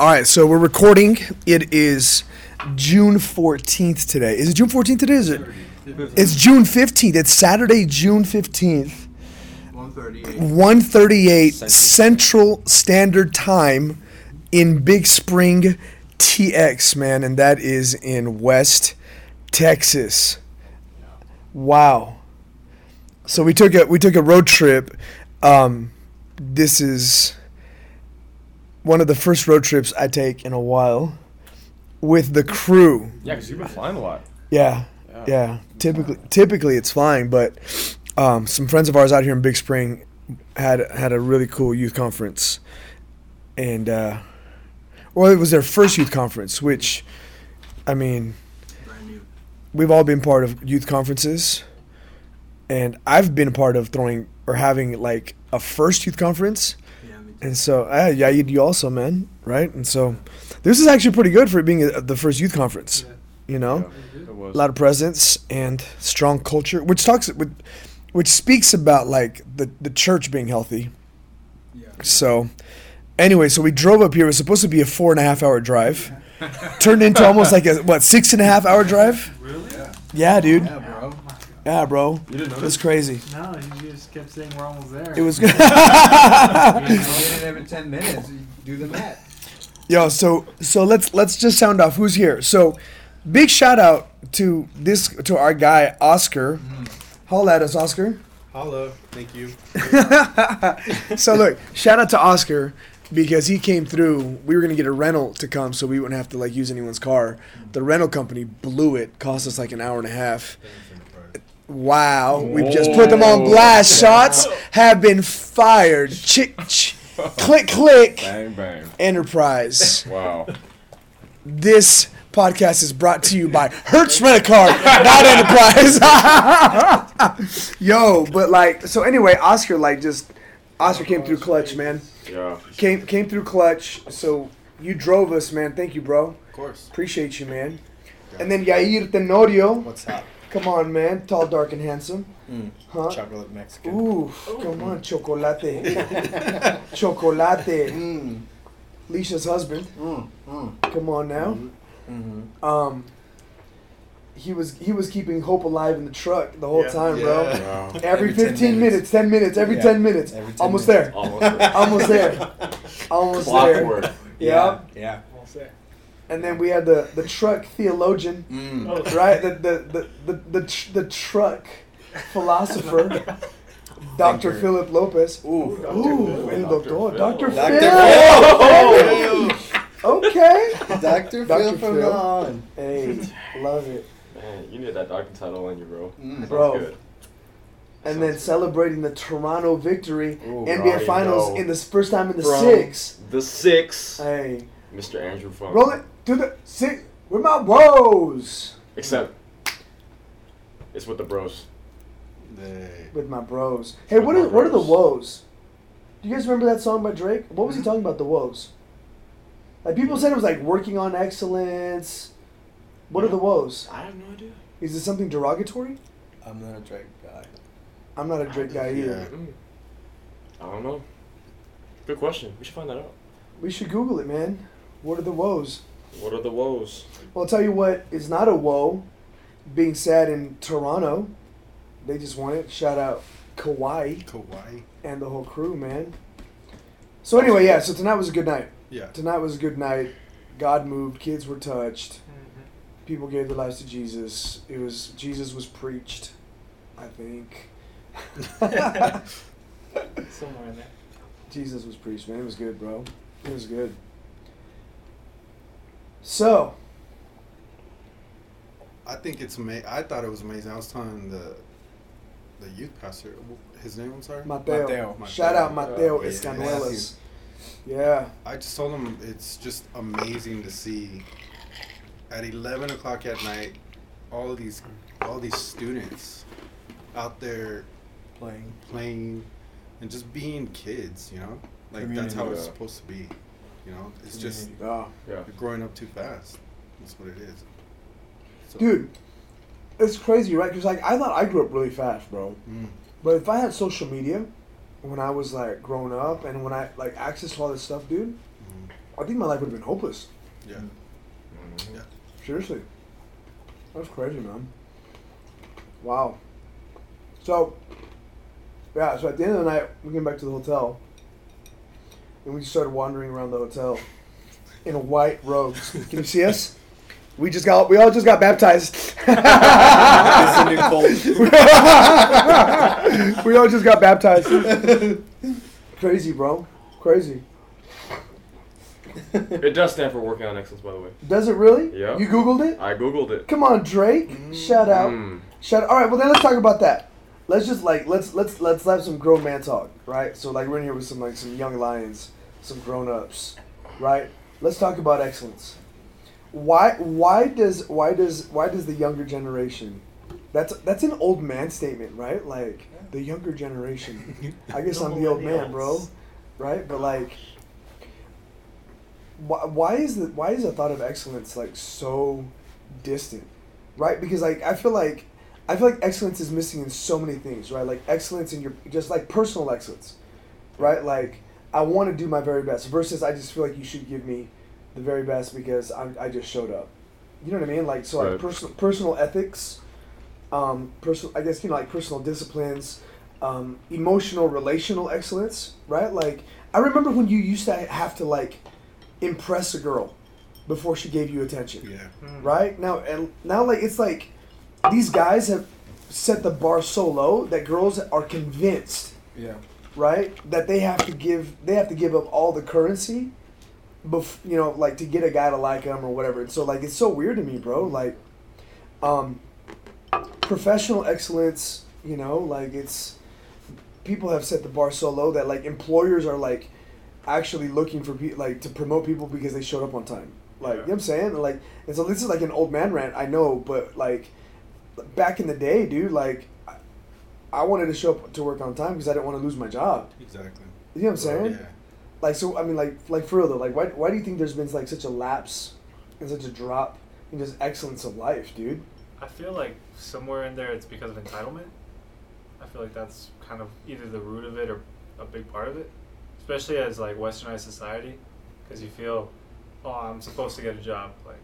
All right, so we're recording. It is June 14th today. Is it June 14th today? Is it? It's June 15th. It's Saturday, June 15th. 138. 138 Central Standard Time in Big Spring, TX, man, and that is in West Texas. Wow. So we took a we took a road trip. Um, this is one of the first road trips I take in a while with the crew. Yeah, because you've been flying a lot. Yeah, yeah. Typically, typically it's flying, but um, some friends of ours out here in Big Spring had had a really cool youth conference, and uh, well, it was their first youth conference, which, I mean, Brand new. we've all been part of youth conferences, and I've been a part of throwing or having like a first youth conference. Yeah, me too. And so, uh, yeah, you, you also, man, right? And so, this is actually pretty good for it being a, the first youth conference. You know, It was. a lot of presence and strong culture, which talks, which, which speaks about like the the church being healthy. Yeah. So, anyway, so we drove up here. It was supposed to be a four and a half hour drive, turned into almost like a what six and a half hour drive. Really? Yeah. Yeah, dude. Yeah, bro. Yeah. You didn't know It was crazy. No, you just kept saying we're almost there. It was. good. get every 10 minutes. Do the math. Yo, so so let's let's just sound off. Who's here? So, big shout out to this to our guy Oscar. Mm-hmm. Holla at us, Oscar. Hello, thank you. so look, shout out to Oscar because he came through. We were gonna get a rental to come, so we wouldn't have to like use anyone's car. The rental company blew it. Cost us like an hour and a half. Wow, we've just put them on blast. Shots have been fired. Chick, ch- click, click. Bang, bang. Enterprise. Wow. This podcast is brought to you by Hertz Rent a Car, not Enterprise. Yo, but like, so anyway, Oscar like just Oscar came through clutch, man. Yeah. Came came through clutch. So you drove us, man. Thank you, bro. Of course. Appreciate you, man. And then Yair Tenorio. What's up? Come on, man. Tall, dark, and handsome. Mm. Huh? Chocolate Mexican. Ooh, come on, chocolate. chocolate. Mm. Leisha's husband. Mm. Mm. Come on now. Mm-hmm. Um, he was he was keeping hope alive in the truck the whole Yeah. time, bro. Yeah. Wow. Every, Every 10 15 minutes. minutes. 10 minutes, every Yeah. 10 minutes. Every 10 Almost minutes. there. Almost. there. Almost there. Almost there. Clockwork. Yeah. Yeah. And then we had the, the truck theologian, Mm. right? The the, the, the, the, tr- the truck philosopher, Dr. Philip Lopez. Ooh. Ooh, el doctor, Dr. Dr. Phil. Phil. Okay. Dr. Dr. Phil from Phil. on. Hey, love it. Man, you need that doctor title on you, bro. Mm. Bro. Good. And then celebrating the Toronto victory, Ooh, NBA already Finals know. in the first time in the From six. The six. Hey, Mr. Andrew Fung. roll it to the six with my woes. Except it's with the bros. With my bros. Hey, what are what are the woes? Do you guys remember that song by Drake? What was he talking about? The woes. Like people said it was like working on excellence. What are the woes? I have no idea. Is it something derogatory? I'm not a Drake guy. I'm not a Drake guy either. Yeah. I don't know. Good question. We should find that out. We should Google it, man. What are the woes? What are the woes? Well, I'll tell you what is not a woe. Being sad in Toronto, they just won it. Shout out Kawhi Kawaii. and the whole crew, man. So anyway, yeah. So tonight was a good night. Yeah. Tonight was a good night. God moved. Kids were touched. Mm-hmm. People gave their lives to Jesus. It was Jesus was preached. I think. Somewhere in there. Jesus was preached, man. It was good, bro. It was good. So, I think it's amazing. I thought it was amazing. I was telling the the youth pastor, his name, I'm sorry? Mateo. Mateo. Shout out Mateo Yeah, Escanuelas. Yeah. I just told him it's just amazing to see at 11 o'clock at night all of these all these students out there Playing. playing and just being kids, you know? Like that's how it's yeah. supposed to be. You know? It's just Oh. Yeah. you're growing up too fast. That's what it is. So, Dude, it's crazy, right? Because like I thought I grew up really fast, bro. mm, But if I had social media when I was like growing up and when I like access to all this stuff, dude, mm, I think my life would have been hopeless. Yeah. Mhm. Yeah. Seriously. That's crazy, man. Wow. So, yeah, so at the end of the night, we came back to the hotel. And we just started wandering around the hotel in white robes. Can you see us? We just got, we all just got baptized. we all just got baptized. Crazy, bro. Crazy. It does stand for working on excellence, by the way. Does it really? Yeah. You Googled it? I googled it. Come on, Drake. Shout out. Mm. Shut. All right. Well, then let's talk about that. Let's just like let's let's let's have some grown man talk, right? So like we're in here with some like some young lions, some grown ups, right? Let's talk about excellence. Why why does why does why does the younger generation? That's that's an old man statement, right? Like the younger generation. I guess I'm the old man, bro. Right? But like, why, why is the why is the thought of excellence like so distant? Right? Because like I feel like I feel like excellence is missing in so many things, right? Like excellence in your just like personal excellence, right? Like I want to do my very best versus I just feel like you should give me the very best because I, I just showed up. You know what I mean? Like so like Right. personal personal ethics, um, personal I guess you know like personal disciplines, um, emotional relational excellence, right? Like I remember when you used to have to like impress a girl before she gave you attention Yeah. right now and now like it's like these guys have set the bar so low that girls are convinced Yeah. right that they have to give they have to give up all the currency bef- you know like to get a guy to like them or whatever. And so like it's so weird to me bro. Like um professional excellence you know like it's people have set the bar so low that like employers are like actually looking for people like to promote people because they showed up on time. Like you know what i'm saying? Like and so this is like an old man rant i know but like back in the day dude like I- i wanted to show up to work on time because i didn't want to lose my job Exactly. you know what i'm saying Yeah. like so i mean like like for real though like why, why do you think there's been like such a lapse and such a drop in just excellence of life dude I feel like somewhere in there it's because of entitlement. I feel like that's kind of either the root of it or a big part of it, especially as like westernized society, because you feel, oh, I'm supposed to get a job, like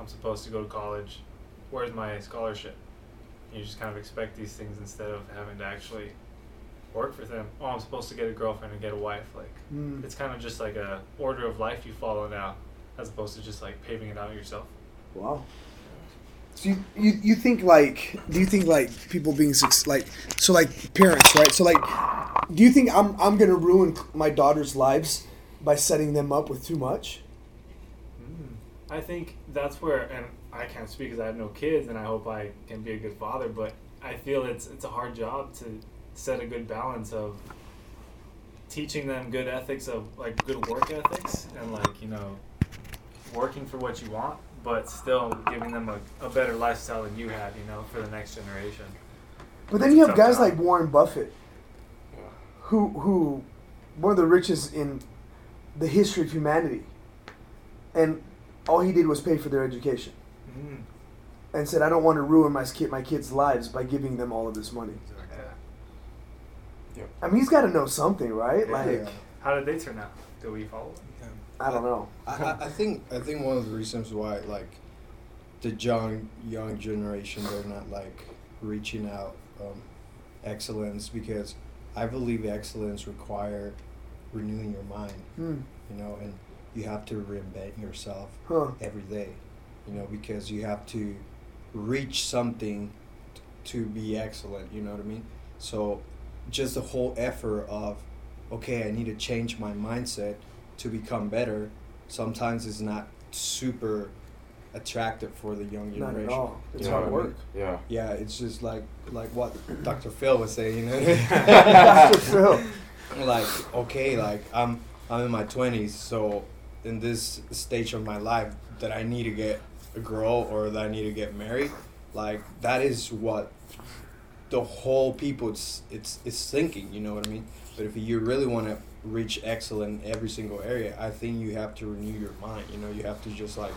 I'm supposed to go to college. Where's my scholarship? You just kind of expect these things instead of having to actually work for them. Oh, I'm supposed to get a girlfriend and get a wife. Like Mm. it's kind of just like a order of life you follow now, as opposed to just like paving it out yourself. Wow. So you, you you think like do you think like people being like so like parents right so like do you think I'm I'm gonna ruin my daughter's lives by setting them up with too much? I think that's where, and I can't speak because I have no kids, and I hope I can be a good father. But I feel it's it's a hard job to set a good balance of teaching them good ethics of like good work ethics and like you know working for what you want, but still giving them a, a better lifestyle than you had, you know, for the next generation. But then you have guys job. like Warren Buffett, who who one of the richest in the history of humanity, and all he did was pay for their education, Mm. and said, "I don't want to ruin my kid my kids' lives by giving them all of this money." Exactly. Yeah. I mean, he's got to know something, right? Yeah. Like, Yeah. How did they turn out? Do we follow? I don't know. I, I, I think I think one of the reasons why like the young young generation they're not like reaching out um, excellence because I believe excellence require renewing your mind, Hmm. you know, and you have to reinvent yourself Huh. every day, you know, because you have to reach something t- to be excellent, you know what I mean? So just the whole effort of okay, I need to change my mindset to become better sometimes is not super attractive for the young generation. Not at all. It's Yeah, hard I mean, work. Yeah. Yeah, it's just like like what Dr. Phil was saying, you know. Dr. Phil. like okay, like I'm I'm in my twenties, so in this stage of my life that I need to get a girl or that I need to get married, like that is what the whole people it's it's it's thinking, you know what I mean? But if you really want to reach excellent in every single area, I think you have to renew your mind. You know, you have to just like,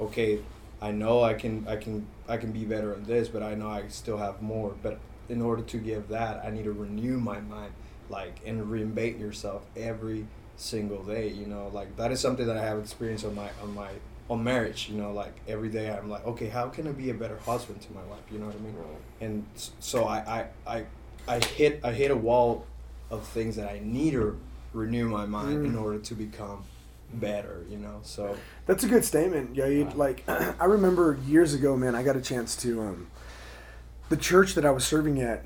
okay, I know I can I can I can be better at this, but I know I still have more. But in order to give that, I need to renew my mind, like and reinvent yourself every single day. You know, like that is something that I have experienced on my on my on marriage. You know, like every day I'm like, okay, how can I be a better husband to my wife? You know what I mean? And so I I I, I hit I hit a wall of things that I need to renew my mind in Mm. order to become better. You know, so That's a good statement. Yeah, you like I remember years ago, man. I got a chance to um, the church that I was serving at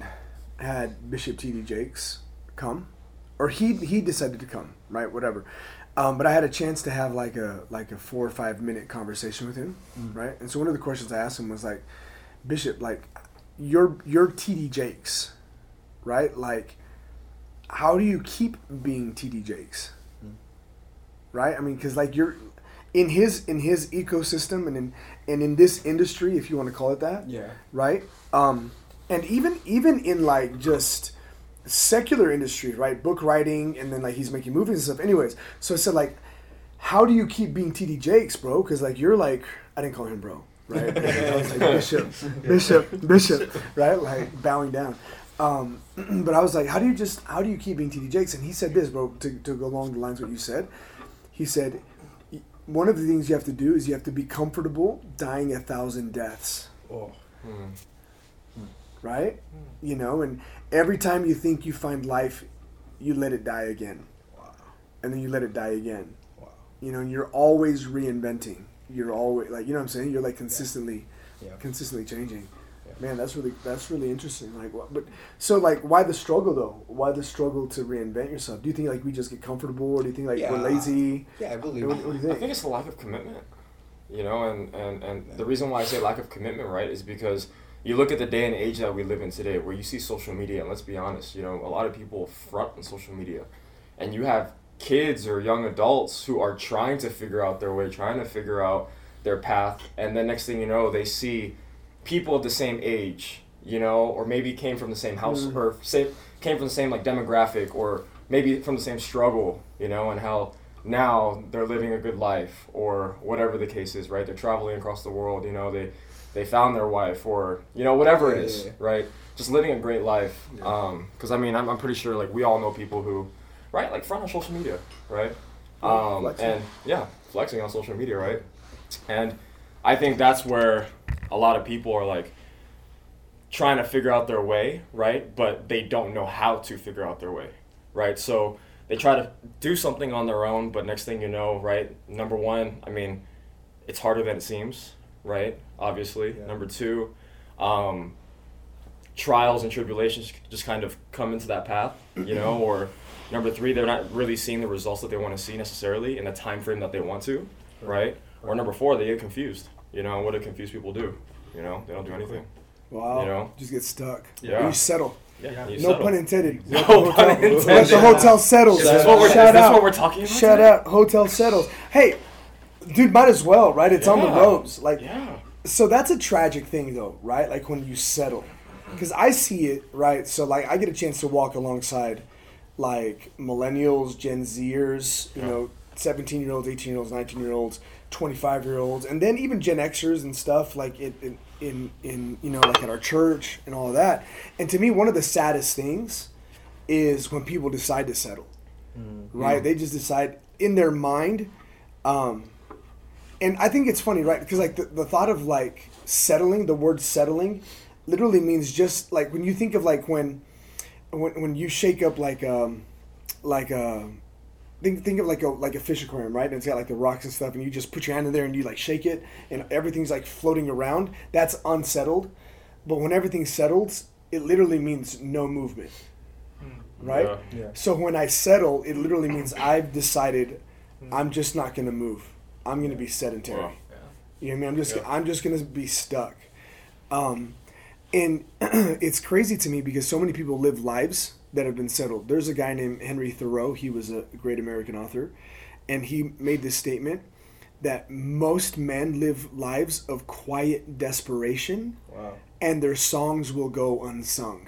had Bishop T. D. Jakes come, or he he decided to come, right? Whatever. Um, but I had a chance to have like a like a four or five minute conversation with him, right? And so one of the questions I asked him was like, Bishop, like, you're you're T. D. Jakes, right? Like, how do you keep being T. D. Jakes? right? I mean, because like you're in his in his ecosystem and in and in this industry, if you want to call it that, yeah, right? Um, and even even in like just secular industry, right? Book writing, and then like he's making movies and stuff. Anyways, so I said like, how do you keep being TD Jakes, bro? Because like you're like I didn't call him bro, right? I was like bishop, bishop, bishop, right? Like bowing down. Um, but I was like, how do you just how do you keep being TD Jakes? And he said this, bro, to, to go along the lines of what you said. He said, one of the things you have to do is you have to be comfortable dying a thousand deaths oh, Hmm. Right? You know, and every time you think you find life, you let it die again, wow, and then you let it die again. wow, You know, and you're always reinventing. You're always like, you know what I'm saying? You're like consistently, yeah. consistently changing. Yeah. Man, that's really that's really interesting. Like, what, but so like, why the struggle though? Why the struggle to reinvent yourself? Do you think like we just get comfortable, or do you think like Yeah. we're lazy? Yeah, I believe. What, what do you think? I think? think it's a lack of commitment. You know, and, and, and the reason why I say lack of commitment, right, is because you look at the day and age that we live in today where you see social media, and let's be honest, you know, a lot of people front on social media. And you have kids or young adults who are trying to figure out their way, trying to figure out their path, and the next thing you know, they see people of the same age, you know, or maybe came from the same house Mhm. or same came from the same like demographic or maybe from the same struggle, you know, and how now they're living a good life or whatever the case is, right? They're traveling across the world, you know, they they found their wife or you know whatever it Yeah, is, yeah, right? Just living a great life. Yeah. Um, because I mean, I'm, I'm pretty sure like we all know people who, right, like front on social media, right? Um, and yeah, flexing on social media, right? And I think that's where a lot of people are like trying to figure out their way, right? But they don't know how to figure out their way, right? So they try to do something on their own, but next thing you know, right? Number one, I mean, it's harder than it seems, right? Obviously. Yeah. Number two, um, trials and tribulations just kind of come into that path, you know, or number three, they're not really seeing the results that they want to see necessarily in the time frame that they want to, right? Or number four, they get confused. You know, what do confused people do? You know, they don't do anything. Wow, You know? just get stuck. Yeah. you settle. Yeah. you No settle. pun intended. No Let pun intended. Let the hotel settles. Is this what we're, is Shout this out. what we're talking about? Shout today? out, hotel settles. Hey, dude, might as well, right? It's on the Yeah. ropes. Like, Yeah. so that's a tragic thing, though, right? Like when you settle, because I see it, right? So like, I get a chance to walk alongside, like millennials, Gen Zers, you Yeah. know, seventeen-year-olds, eighteen-year-olds, nineteen-year-olds, twenty-five-year-olds, and then even Gen Xers and stuff, like it. in in in you know, like at our church and all of that. And to me, one of the saddest things is when people decide to settle right? They just decide in their mind. Um, and I think it's funny, right? Because like the, the thought of like settling, the word settling, literally means just like when you think of like when, when when you shake up like um, like a. Think, think of like a like a fish aquarium, right? And it's got like the rocks and stuff, and you just put your hand in there and you like shake it, and everything's like floating around. That's unsettled. But when everything settles, it literally means no movement, right? Yeah. Yeah. So when I settle, it literally means I've decided I'm just not going to move. I'm going to be sedentary. Wow. You know what I mean? I'm just Yeah. I'm just going to be stuck. Um, and it's crazy to me because so many people live lives that have been settled. There's a guy named Henry Thoreau. He was a great American author, and he made this statement that most men live lives of quiet desperation Wow. and their songs will go unsung.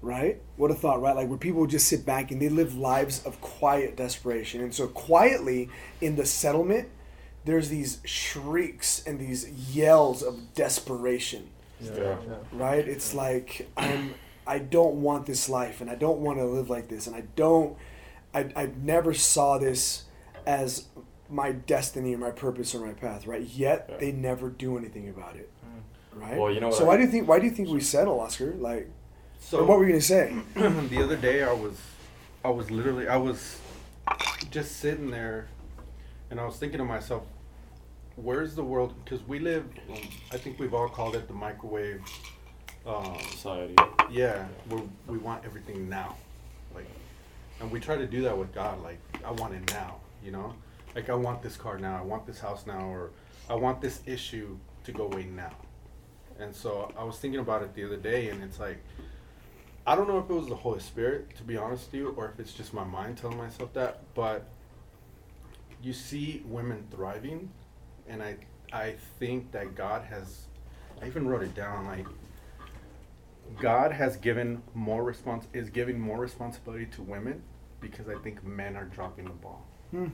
Right? What a thought, right? Like where people just sit back and they live lives of quiet desperation. And so quietly in the settlement, there's these shrieks and these yells of desperation. Yeah. Right? It's like I'm I don't want this life and I don't want to live like this and I don't I, I never saw this as my destiny or my purpose or my path, right? Yet Yeah. they never do anything about it, mm. right? Well, you know So what why do you think why do you think we settle, Oscar? Like, So or what were you gonna say? the other day I was I was literally I was just sitting there and I was thinking to myself where's the world because we live um, I think we've all called it the microwave um, Society. yeah we we want everything now like and we try to do that with God like I want it now you know like I want this car now I want this house now or I want this issue to go away now and so I was thinking about it the other day and it's like I don't know if it was the Holy Spirit, to be honest with you, or if it's just my mind telling myself that, but you see women thriving, and I I think that God has I even wrote it down like God has given more response, is giving more responsibility to women because I think men are dropping the ball. Hmm.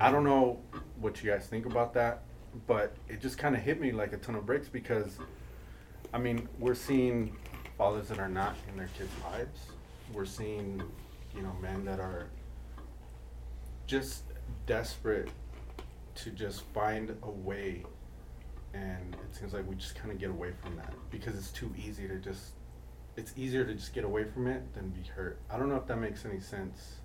I don't know what you guys think about that, but it just kind of hit me like a ton of bricks because I mean, we're seeing fathers that are not in their kids' lives. We're seeing, you know, men that are just desperate to just find a way. And it seems like we just kind of get away from that because it's too easy to just, it's easier to just get away from it than be hurt. I don't know if that makes any sense.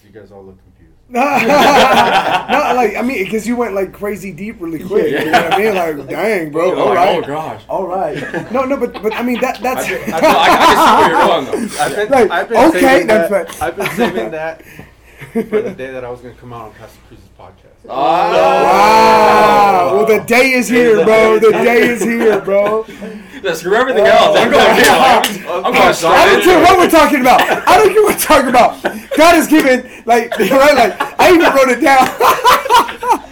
Because you guys all look confused. no, like I mean, because you went like crazy deep really quick. Yeah. You know what I mean? Like, dang, bro. Oh, all like, right. oh gosh. All right. No, no, but but I mean that that's I, feel- I, feel- I, I can see where you're going though. I've been, Like, I've been okay, saving that's that. fine. I've been saving that for the day that I was going to come out on Pastor Cruz's podcast. Oh, wow. Well, the day is here, bro. The day is here, bro. Yeah, screw everything else. I'm going here. Like, I'm, I'm going I straight don't care what we're talking about. I don't care what we're talking about. God has given, like, right? Like, I even wrote it down.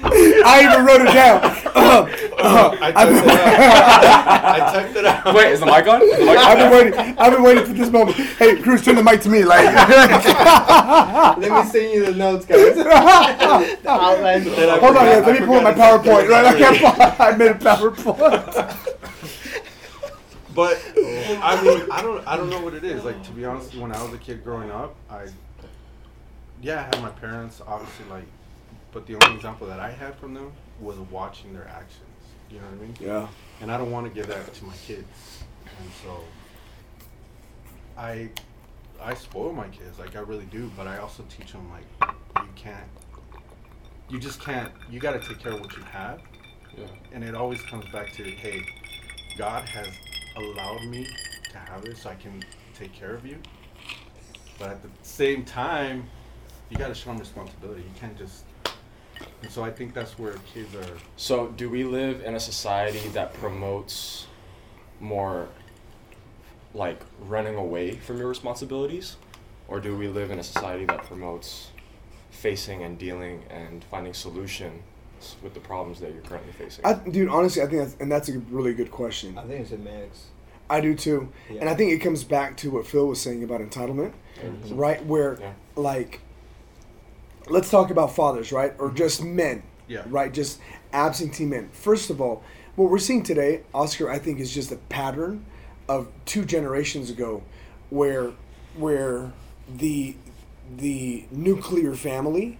I even wrote it down. Uh, uh, I I've, typed it out. I typed it out. Wait, is the mic on? The mic I've been waiting. I've been waiting for this moment. Hey, Cruz, turn the mic to me. Like, Let me send you the notes, guys. the outlines. Hold on, forgot- guys. Let I me pull up my PowerPoint. Right, I can't. I made a PowerPoint. But I oh. mean, I don't, I don't know what it is. Like to be honest, when I was a kid growing up, I, yeah, I had my parents obviously like, but the only example that I had from them was watching their actions. You know what I mean? Yeah. And I don't want to give that to my kids, and so I, I spoil my kids like I really do, but I also teach them like you can't, you just can't. You got to take care of what you have Yeah. and it always comes back to hey god has allowed me to have this so i can take care of you but at the same time you got to show them responsibility you can't just and so i think that's where kids are So, do we live in a society that promotes more like running away from your responsibilities? Or do we live in a society that promotes facing and dealing and finding solutions with the problems that you're currently facing? I, dude, honestly, I think that's, and that's a really good question. I think it's a mix. I do too, Yeah. and I think it comes back to what Phil was saying about entitlement, Mhm. right? Where, Yeah. like, let's talk about fathers, right, or just men, yeah right? Just absentee men. First of all, what we're seeing today, Oscar, I think, is just a pattern of two generations ago, where, where the the nuclear family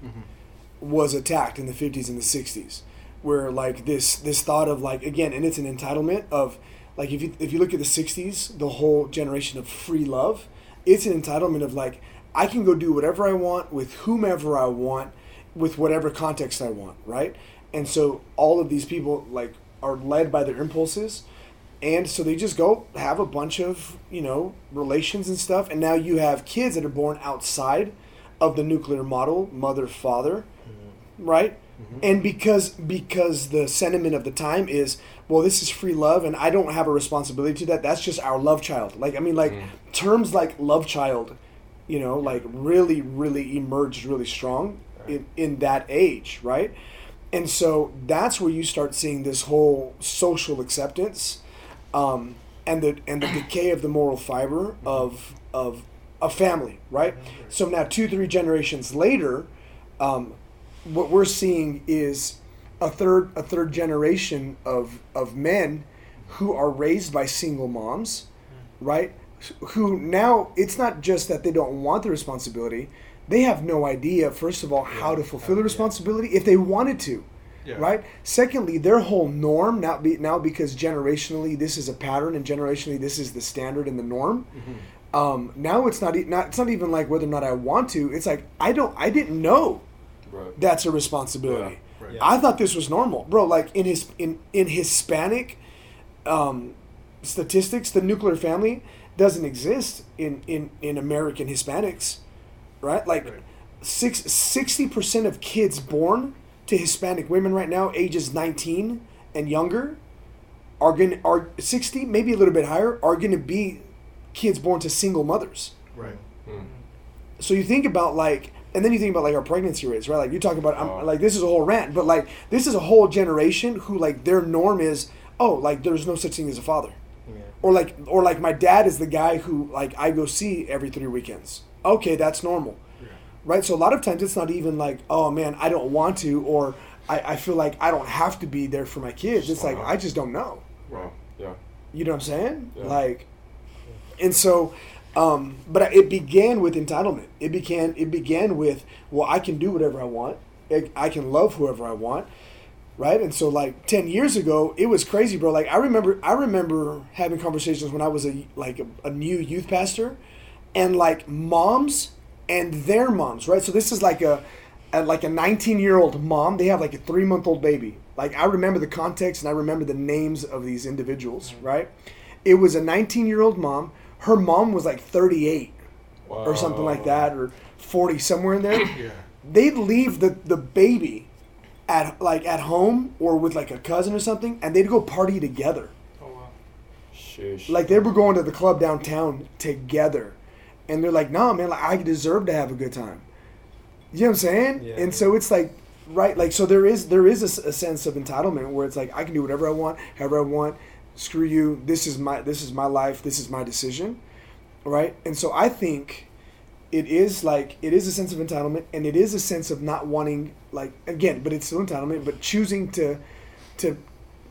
was attacked in the 50s and the 60s where like this this thought of like again and it's an entitlement of like if you if you look at the 60s the whole generation of free love it's an entitlement of like I can go do whatever I want with whomever I want with whatever context I want right? And so all of these people like are led by their impulses and so they just go have a bunch of you know relations and stuff and now you have kids that are born outside of the nuclear model mother father right? And because because the sentiment of the time is well this is free love and i don't have a responsibility to that. That's just our love child. Like i mean like terms like love child you know like really really emerged really strong in, in that age right? And so that's where you start seeing this whole social acceptance um, and the and the decay of the moral fiber of of a family, right? So now two three generations later, um, what we're seeing is a third a third generation of of men who are raised by single moms, right? who now it's not just that they don't want the responsibility, they have no idea, first of all, how to fulfill the responsibility if they wanted to. Yeah. Right. Secondly, their whole norm now be now because generationally this is a pattern and generationally this is the standard and the norm. Mm-hmm. Um, now it's not not it's not even like whether or not I want to. It's like I don't I didn't know Right. that's a responsibility. Right. Yeah. I thought this was normal, bro. Like in his in in Hispanic um, statistics, the nuclear family doesn't exist in in in American Hispanics, right? Like Right. six sixty percent of kids born to Hispanic women right now, ages nineteen and younger, are gonna are sixty, maybe a little bit higher, are gonna be kids born to single mothers Right. Mm. so you think about like and then you think about like our pregnancy rates right like you talk about um, Oh. I'm, like this is a whole rant but like this is a whole generation who like their norm is oh like there's no such thing as a father Yeah. or like or like my dad is the guy who like i go see every three weekends okay that's normal Yeah. right so a lot of times it's not even like oh man i don't want to or i, I feel like i don't have to be there for my kids it's like Wow. i just don't know Wow. Yeah. you know what I'm saying? Yeah. Like, and so, um, but it began with entitlement. It began. It began with, well, I can do whatever I want. I, can love whoever I want, right? And so, like ten years ago, it was crazy, bro. Like I remember, I remember having conversations when I was a like a, a new youth pastor, and like moms and their moms, right? So this is like a, a like a 19 year old mom. They have like a three month old baby. Like I remember the context and I remember the names of these individuals, right? It was a 19 year old mom. Her mom was like 38 or something like that, or 40 somewhere in there. Yeah. They'd leave the the baby at like at home or with like a cousin or something, and they'd go party together. Oh wow. Sheesh. Like they were going to the club downtown together, and they're like, "Nah, man, like I deserve to have a good time." You know what I'm saying? Yeah. And so it's like, right, like so there is there is a sense of entitlement where it's like I can do whatever I want, however I want. Screw you. This is my this is my life. This is my decision, right? And so I think it is like it is a sense of entitlement, and it is a sense of not wanting like again, but it's still entitlement, but choosing to to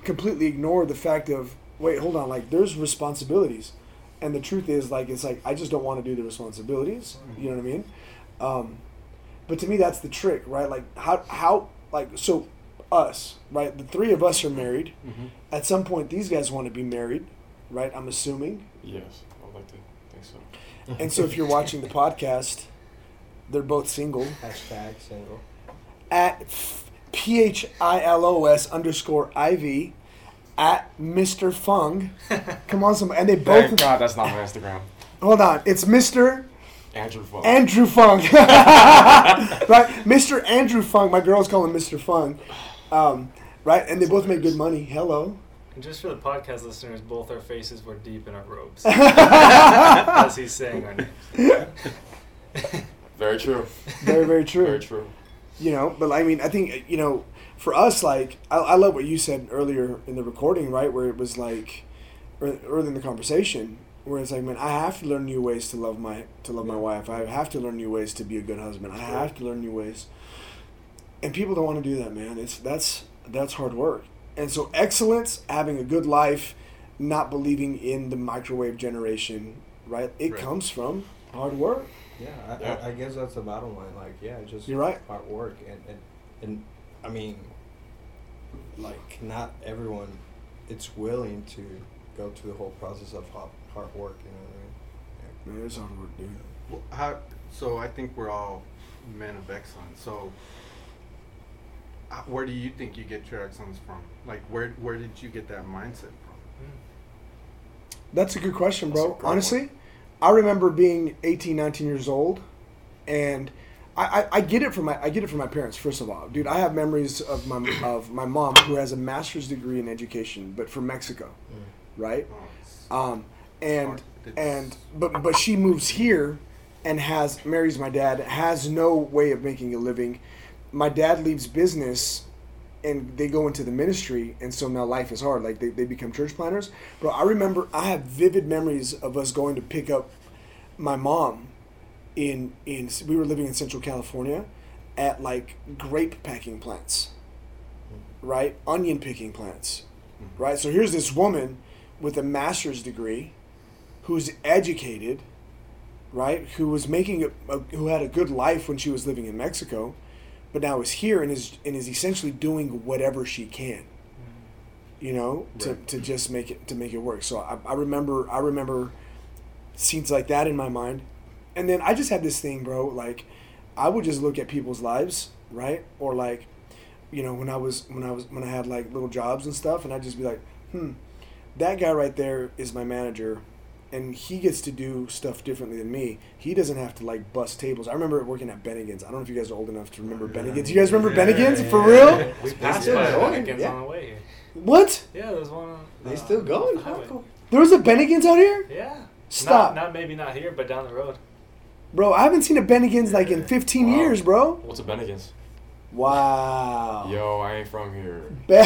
completely ignore the fact of wait, hold on, like there's responsibilities, and the truth is like it's like I just don't want to do the responsibilities. You know what I mean? Um, but to me, that's the trick, right? Like how how like so us, right? The three of us are married. Mhm. At some point, these guys want to be married, right? I'm assuming. Yes, I would like to think so. And so if you're watching the podcast, they're both single. Hashtag single. At P H I L O S underscore I V at Mr. Fung. Come on, some and they Thank both God that's not my Instagram. hold on. It's Mr. Andrew Fung. Andrew Fung. right? Mr. Andrew Fung. My girls call him Mr. Fung. Um, right? And they both make good money. Hello. And just for the podcast listeners, both our faces were deep in our robes. As he's saying our names. Very true. Very, very true. Very true. you know but i mean i think you know for us like i, I love what you said earlier in the recording right where it was like early in the conversation where it's like man i have to learn new ways to love my to love my wife i have to learn new ways to be a good husband i have to learn new ways and people don't want to do that man it's that's that's hard work and so excellence having a good life not believing in the microwave generation right it Right. comes from hard work Yeah, I, Yeah. I, I guess that's the bottom line. Like, yeah, just You're right. hard work and, and and I mean, like not everyone, it's willing to go through the whole process of hard, hard work. You know what I mean? man it's hard work dude Well, how, so I think we're all men of excellence. So Uh, where do you think you get your excellence from? Like where where did you get that mindset from? Hmm. That's a good question, bro. great Honestly, I remember being 18, 19 years old, and I, I, I get it from my I get it from my parents. First of all, dude, I have memories of my of my mom who has a master's degree in education, but from Mexico, right? Oh, Um, and and but but she moves here and has marries my dad has no way of making a living my dad leaves business and they go into the ministry and so now life is hard. Like they, they become church planters. Bro i remember i have vivid memories of us going to pick up my mom in in we were living in central california at like grape packing plants right? Onion picking plants mm-hmm. right? So here's this woman with a master's degree who's educated, right? Who was making a, a who had a good life when she was living in Mexico, but now is here and is and is essentially doing whatever she can. You know, to, Right. to just make it to make it work. So I, I remember I remember scenes like that in my mind, and then I just had this thing, bro. Like, I would just look at people's lives, right? Or like, you know, when I was when I was when I had like little jobs and stuff, and I'd just be like, hmm, that guy right there is my manager, and he gets to do stuff differently than me. He doesn't have to like bust tables. I remember working at Bennigan's. I don't know if you guys are old enough to remember Bennigan's. You guys remember Yeah, Bennigan's yeah, for yeah. real? We passed still by going, Bennigan's yeah. on the way here. What? Yeah, there's one. On, They uh, still going? off the. There was a Bennigan's out here? Yeah. Stop. Not, not maybe not here, but down the road. Bro, I haven't seen a Bennigan's like in 15 Wow. years, bro. What's a Bennigan's? Wow. Yo, I ain't from here. Fair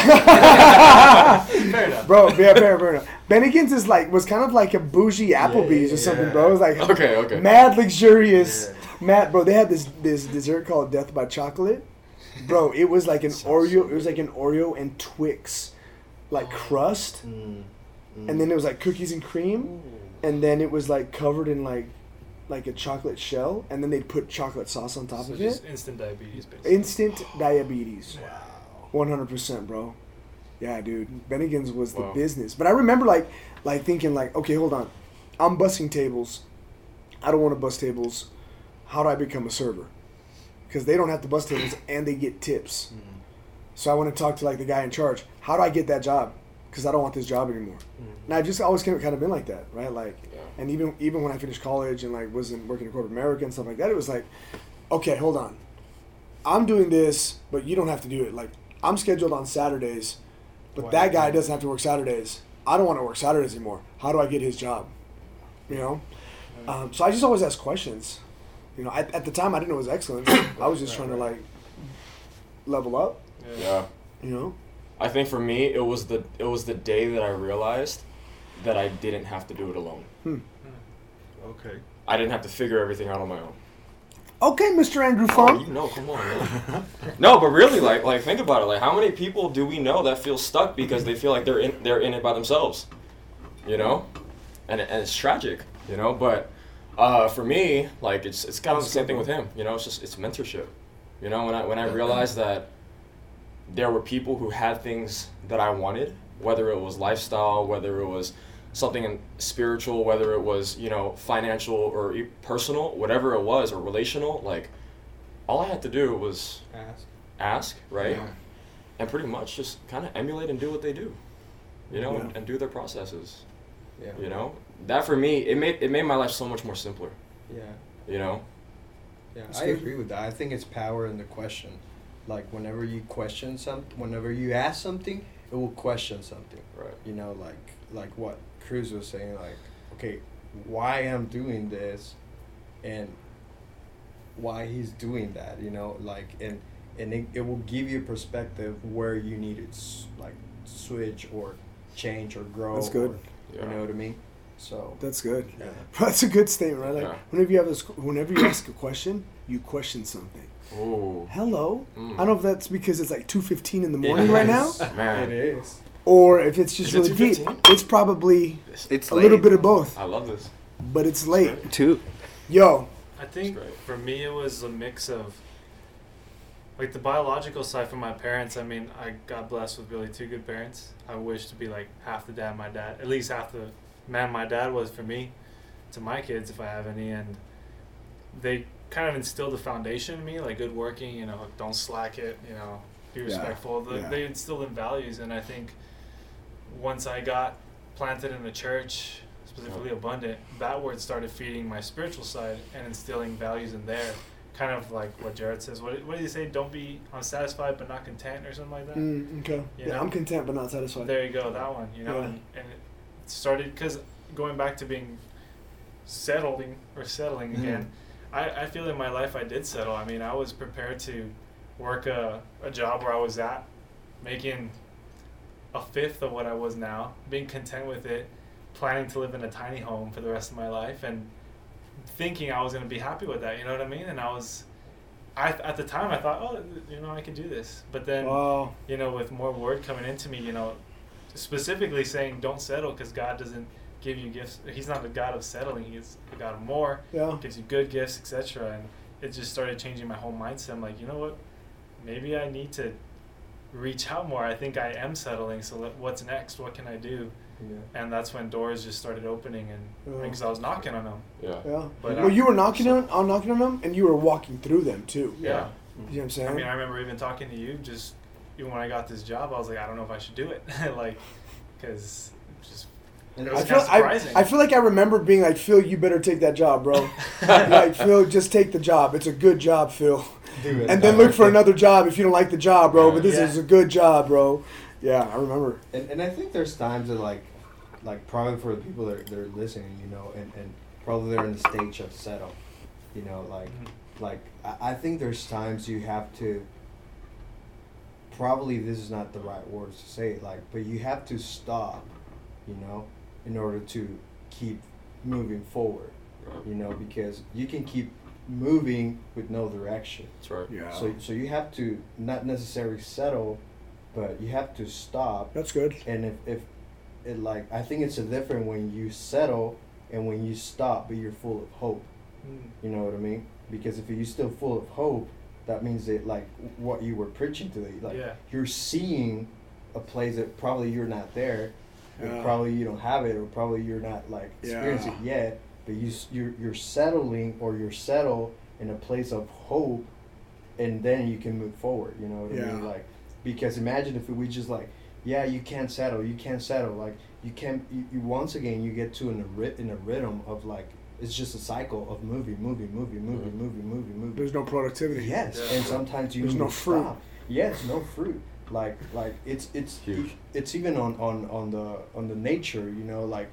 enough. bro, yeah, fair, fair enough. Bennigan's is like was kind of like a bougie Applebee's or something, yeah. bro. It was like Okay, okay. mad luxurious. Mad, bro. They had this this dessert called Death by Chocolate, bro. It was like an Sounds Oreo. so It was like an Oreo and Twix, like crust, Mm, mm. and then it was like cookies and cream, and then it was like covered in like like a chocolate shell, and then they'd put chocolate sauce on top So of just it. instant diabetes, basically. Instant diabetes. Wow. One hundred percent, bro. Yeah, dude. Bennigan's was the Wow. business. But I remember like like thinking like, okay, hold on. I'm busting tables. I don't want to bust tables. How do I become a server? Because they don't have to bust tables and they get tips. Mm-hmm. So I want to talk to like the guy in charge. How do I get that job? Because I don't want this job anymore. And I've just always kind of been like that, right? Like, Yeah. and even even when I finished college and like wasn't working in corporate America and stuff like that, it was like, okay, hold on. I'm doing this, but you don't have to do it. Like I'm scheduled on Saturdays, but Why that guy doesn't have to work Saturdays. I don't want to work Saturdays anymore. How do I get his job? You know. Um, so I just always ask questions. You know, at, at the time I didn't know it was excellence. I was just trying to like level up. Yeah. You know. I think for me, it was the it was the day that I realized that I didn't have to do it alone. Okay. I didn't have to figure everything out on my own. Okay, Mr. Andrew Oh, you know, come on. Man. no, but really, like, like think about it. Like, how many people do we know that feel stuck because they feel like they're in they're in it by themselves? You know, and and it's tragic. You know, but uh, for me, like, it's it's kind of the same thing with him. You know, it's just it's mentorship. You know, when I when I realized that there were people who had things that I wanted, whether it was lifestyle, whether it was something spiritual, whether it was you know financial or e- personal, whatever it was, or relational. Like, all I had to do was Ask. ask, right, Yeah. and pretty much just kind of emulate and do what they do, you know, and, Yeah. and do their processes. Yeah. You know, that for me, it made it made my life so much more simpler. Yeah. You know, Yeah, I agree with that. I think it's power in the question. Like whenever you question something, whenever you ask something, it will question something. right? You know, like like what Cruz was saying. Like, okay, why I'm doing this, and why he's doing that. You know, like and and it, it will give you a perspective where you need to like switch or change or grow. That's good. or- Yeah. You know what I mean? So That's good. yeah. That's a good statement, right? Like Yeah. whenever you have this, whenever you ask a question, you question something. Ooh, Hello. Mm. I don't know if that's because it's like two fifteen in the morning right now, man, is. or if it's just Is it really deep. It's probably It's a little bit of both, I love this. but it's late. Two. Yo, I think for me it was a mix of like the biological side from my parents. I mean, I got blessed with really two good parents. I wish to be like half the dad my dad, at least half the man my dad was for me, to my kids if I have any, and they kind of instilled the foundation in me, like good working. You know, don't slack it. You know, be Yeah, respectful. The, yeah. They instilled in values, and I think once I got planted in the church, specifically abundant, that word started feeding my spiritual side and instilling values in there. Kind of like what Jared says. What, what did he say? Don't be unsatisfied but not content, or something like that. mm, okay. You Yeah, know? I'm content but not satisfied. There you go, that one. You know, Yeah. and, and it started because going back to being settling or settling Mm-hmm. again. I, I feel in my life I did settle. I mean, I was prepared to work a, a job where I was at, making a fifth of what I was now, being content with it, planning to live in a tiny home for the rest of my life, and thinking I was going to be happy with that. You know what I mean? And I was, I at the time I thought, oh, you know, I can do this. But then you know, with more word coming into me, you know, specifically saying don't settle because God doesn't give you gifts. He's not the God of settling. He's the God of more. Yeah. Gives you good gifts, etc. And it just started changing my whole mindset. I'm like, you know what? Maybe I need to reach out more. I think I am settling. So let, what's next? What can I do? Yeah. And that's when doors just started opening, and Yeah. because I was knocking on them. Yeah. Yeah. But well, uh, you were knocking on, on knocking on them, and you were walking through them too. Yeah. You know what I'm saying? I mean, I remember even talking to you. Just even when I got this job, I was like, I don't know if I should do it, like, because just And it I was feel, kinda I, surprising. I feel like I remember being like, Phil, you better take that job, bro. like, Phil, just take the job. It's a good job, Phil. do it. And then look for another job if you don't like the job, bro. But this Yeah. is a good job, bro. Yeah, I remember. And, and I think there's times that like, like probably for the people that are, that are listening, you know, and, and probably they're in the stage of settle, you know, like, Mhm. like I, I think there's times you have to. Probably this is not the right words to say, like, but you have to stop, you know, in order to keep moving forward, you know, because you can keep moving with no direction. That's right. Yeah. So so you have to not necessarily settle, but you have to stop That's good. and if, if it like I think it's a different when you settle and when you stop but you're full of hope. Mm. You know what I mean? Because if you're still full of hope, that means that like what you were preaching to like Yeah. you're seeing a place that probably you're not there, or Yeah. probably you don't have it, or probably you're not like experiencing it yet. But you you're, you're settling or you're settled in a place of hope, and then you can move forward. You know what I mean? Like because imagine if we just like yeah you can't settle you can't settle like you can't you, you once again you get to in a ry- in a rhythm of like it's just a cycle of movie, movie, movie, moving Mhm. movie, movie, moving There's no productivity. Yes, Yeah. and sometimes you There's no fruit. stop. Yes, no fruit. Like like it's it's Huge. it's even on on on the on the nature. You know, like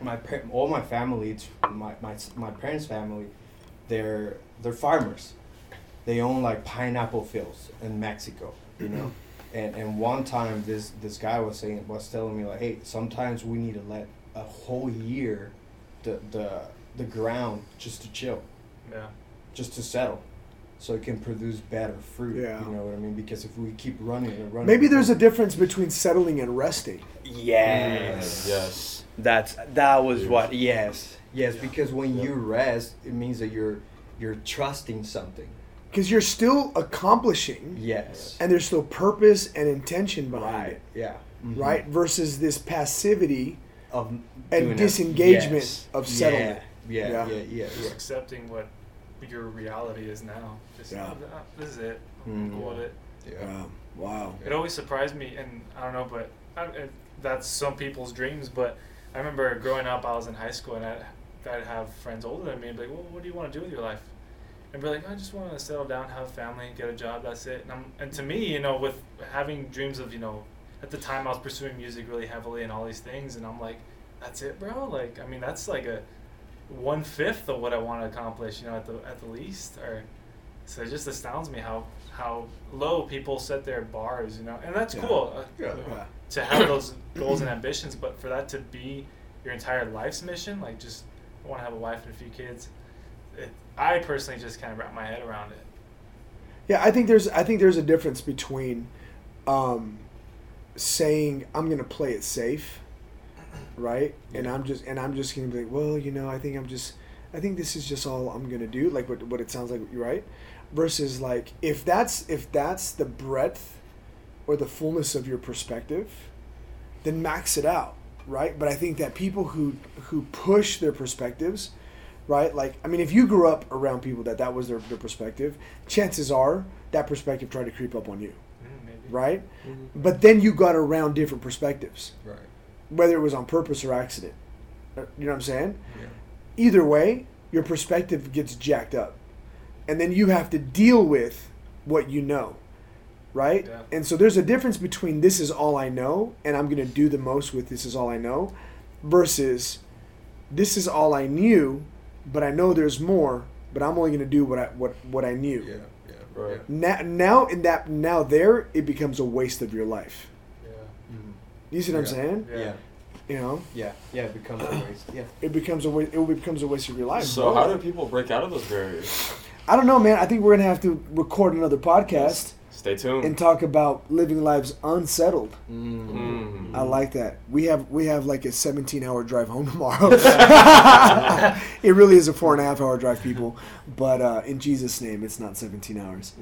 my par- all my family. It's my my my parents' family. They're they're farmers. They own like pineapple fields in Mexico. You know. And, and one time this this guy was saying was telling me like hey sometimes we need to let a whole year the the the ground just to chill Yeah. just to settle so it can produce better fruit Yeah. you know what i mean because if we keep running and running Maybe there's a difference between settling and resting. yes Yes. that's that was Huge. what yes yes Yeah. because when Yep. you rest it means that you're you're trusting something Because you're still accomplishing, yes and there's still purpose and intention behind right it, yeah Mhm. right? Versus this passivity of and disengagement Yes. of settlement. yeah Yeah. yeah yeah yeah, yeah. accepting what your reality is now. Just Yeah. "Ah, this is it. Mm. Cool with it. Yeah. Wow. It always surprised me, and I don't know, but I, it, that's some people's dreams. But I remember growing up, I was in high school, and I'd, I'd have friends older than me, and be like, "Well, what do you want to do with your life?" And be like, "I just want to settle down, have a family, get a job. That's it." And, I'm, and to me, you know, with having dreams of, you know, at the time I was pursuing music really heavily and all these things, and I'm like, "That's it, bro." Like, I mean, that's like a one fifth of what I want to accomplish, you know, at the at the least. Or so it just astounds me how how low people set their bars, you know, and that's Yeah. cool. Uh, Yeah. Yeah. to have those goals and ambitions, but for that to be your entire life's mission, like just I want to have a wife and a few kids. It, I personally just kind of wrap my head around it. Yeah, I think there's I think there's a difference between um, saying I'm gonna play it safe, right? And I'm just and I'm just gonna be like, well, you know, I think I'm just I think this is just all I'm gonna do, like what what it sounds like, right? Versus like if that's if that's the breadth or the fullness of your perspective, then max it out, right? But I think that people who who push their perspectives, right? Like I mean, if you grew up around people that that was their, their perspective, chances are that perspective tried to creep up on you, Mm, maybe. right? But then you got around different perspectives, right whether it was on purpose or accident. Uh, You know what I'm saying? yeah Either way, your perspective gets jacked up, and then you have to deal with what you know, right? Yeah. And so there's a difference between this is all I know and I'm going to do the most with this is all I know versus this is all I knew, but I know there's more, but I'm only going to do what I what what I knew. yeah yeah Right. Now, now in that now there it becomes a waste of your life. Yeah. You see what I'm saying? Yeah. yeah You know, yeah yeah it becomes a waste yeah it becomes a wa- it becomes a waste of your life. So bro. how do people break out of those barriers? I don't know, man. I think we're gonna have to record another podcast. Stay tuned. and talk about living lives unsettled. Mm. I like that. We have we have like a 17 hour drive home tomorrow. it really is a four and a half hour drive, people. But uh, in Jesus' name, it's not 17 hours.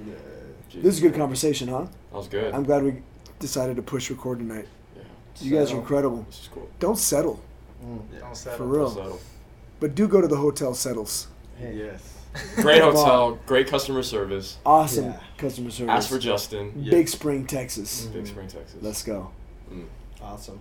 This is a good conversation, huh? That was good. I'm glad we decided to push record tonight. Yeah, You guys are incredible. this is cool. Don't settle, Don't for settle. real. So, But do go to the hotel settles. Yes. great hotel, great customer service. Awesome Yeah. customer service. Ask for Justin. Yeah. Big Spring, Texas. Big Spring, Texas. Let's go. Mm. Awesome.